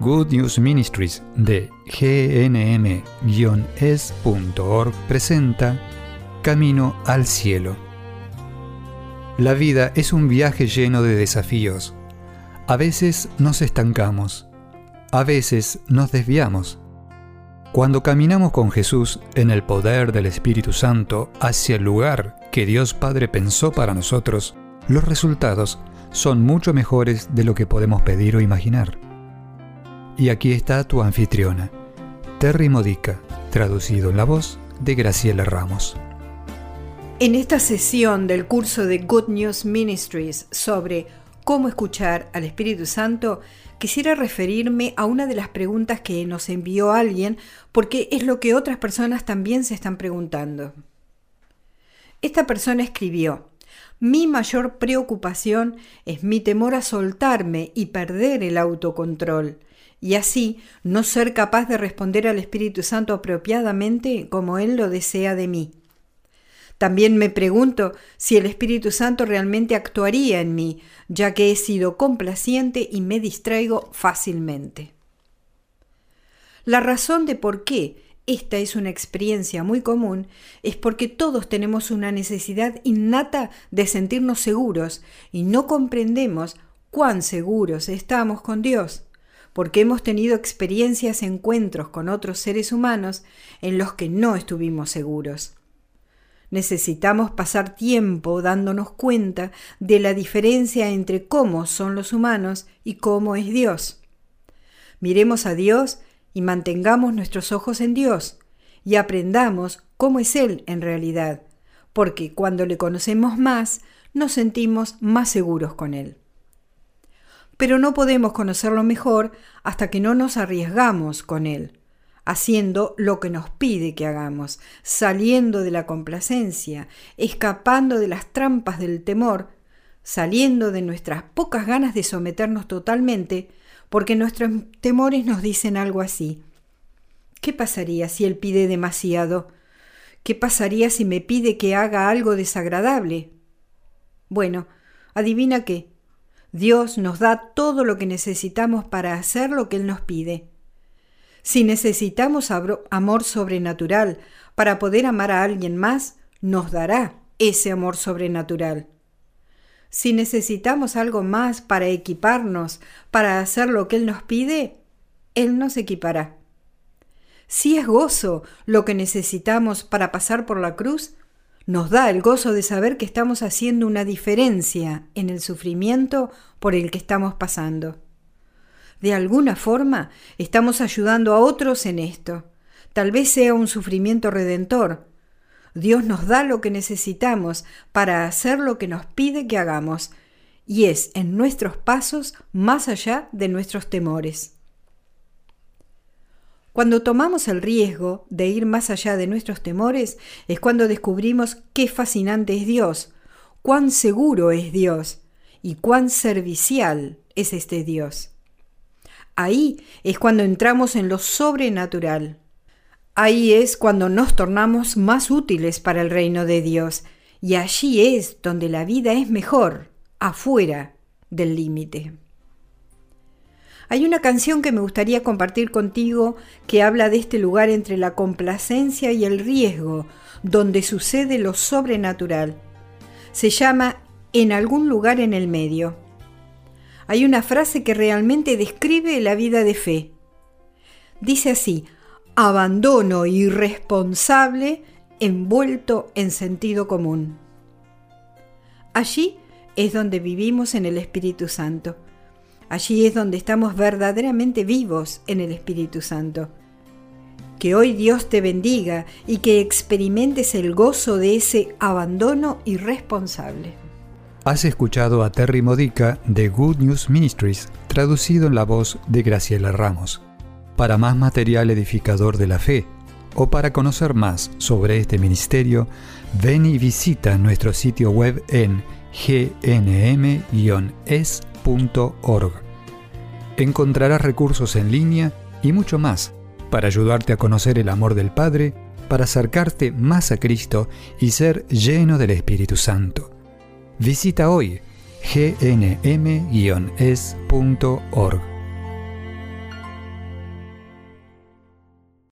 Good News Ministries de gnm-es.org presenta Camino al Cielo. La vida es un viaje lleno de desafíos. A veces nos estancamos, a veces nos desviamos. Cuando caminamos con Jesús en el poder del Espíritu Santo hacia el lugar que Dios Padre pensó para nosotros, los resultados son mucho mejores de lo que podemos pedir o imaginar. Y aquí está tu anfitriona, Terry Modica, traducido en la voz de Graciela Ramos. En esta sesión del curso de Good News Ministries sobre cómo escuchar al Espíritu Santo, quisiera referirme a una de las preguntas que nos envió alguien porque es lo que otras personas también se están preguntando. Esta persona escribió, mi mayor preocupación es mi temor a soltarme y perder el autocontrol y así no ser capaz de responder al Espíritu Santo apropiadamente como Él lo desea de mí. También me pregunto si el Espíritu Santo realmente actuaría en mí, ya que he sido complaciente y me distraigo fácilmente. La razón de por qué esta es una experiencia muy común es porque todos tenemos una necesidad innata de sentirnos seguros y no comprendemos cuán seguros estamos con Dios porque hemos tenido experiencias, encuentros con otros seres humanos en los que no estuvimos seguros. Necesitamos pasar tiempo dándonos cuenta de la diferencia entre cómo son los humanos y cómo es Dios. Miremos a Dios y mantengamos nuestros ojos en Dios y aprendamos cómo es Él en realidad, porque cuando le conocemos más, nos sentimos más seguros con Él pero no podemos conocerlo mejor hasta que no nos arriesgamos con Él, haciendo lo que nos pide que hagamos, saliendo de la complacencia, escapando de las trampas del temor, saliendo de nuestras pocas ganas de someternos totalmente, porque nuestros temores nos dicen algo así. ¿Qué pasaría si Él pide demasiado? ¿Qué pasaría si me pide que haga algo desagradable? Bueno, adivina qué Dios nos da todo lo que necesitamos para hacer lo que Él nos pide. Si necesitamos amor sobrenatural para poder amar a alguien más, nos dará ese amor sobrenatural. Si necesitamos algo más para equiparnos, para hacer lo que Él nos pide, Él nos equipará. Si es gozo lo que necesitamos para pasar por la cruz, nos da el gozo de saber que estamos haciendo una diferencia en el sufrimiento por el que estamos pasando. De alguna forma estamos ayudando a otros en esto. Tal vez sea un sufrimiento redentor. Dios nos da lo que necesitamos para hacer lo que nos pide que hagamos, y es en nuestros pasos más allá de nuestros temores. Cuando tomamos el riesgo de ir más allá de nuestros temores es cuando descubrimos qué fascinante es Dios, cuán seguro es Dios y cuán servicial es este Dios. Ahí es cuando entramos en lo sobrenatural. Ahí es cuando nos tornamos más útiles para el reino de Dios y allí es donde la vida es mejor, afuera del límite. Hay una canción que me gustaría compartir contigo que habla de este lugar entre la complacencia y el riesgo, donde sucede lo sobrenatural. Se llama En algún lugar en el medio. Hay una frase que realmente describe la vida de fe. Dice así, abandono irresponsable envuelto en sentido común. Allí es donde vivimos en el Espíritu Santo. Allí es donde estamos verdaderamente vivos en el Espíritu Santo. Que hoy Dios te bendiga y que experimentes el gozo de ese abandono irresponsable. Has escuchado a Terry Modica de Good News Ministries, traducido en la voz de Graciela Ramos. Para más material edificador de la fe o para conocer más sobre este ministerio, ven y visita nuestro sitio web en Encontrarás recursos en línea y mucho más para ayudarte a conocer el amor del Padre, para acercarte más a Cristo y ser lleno del Espíritu Santo. Visita hoy gnm-es.org.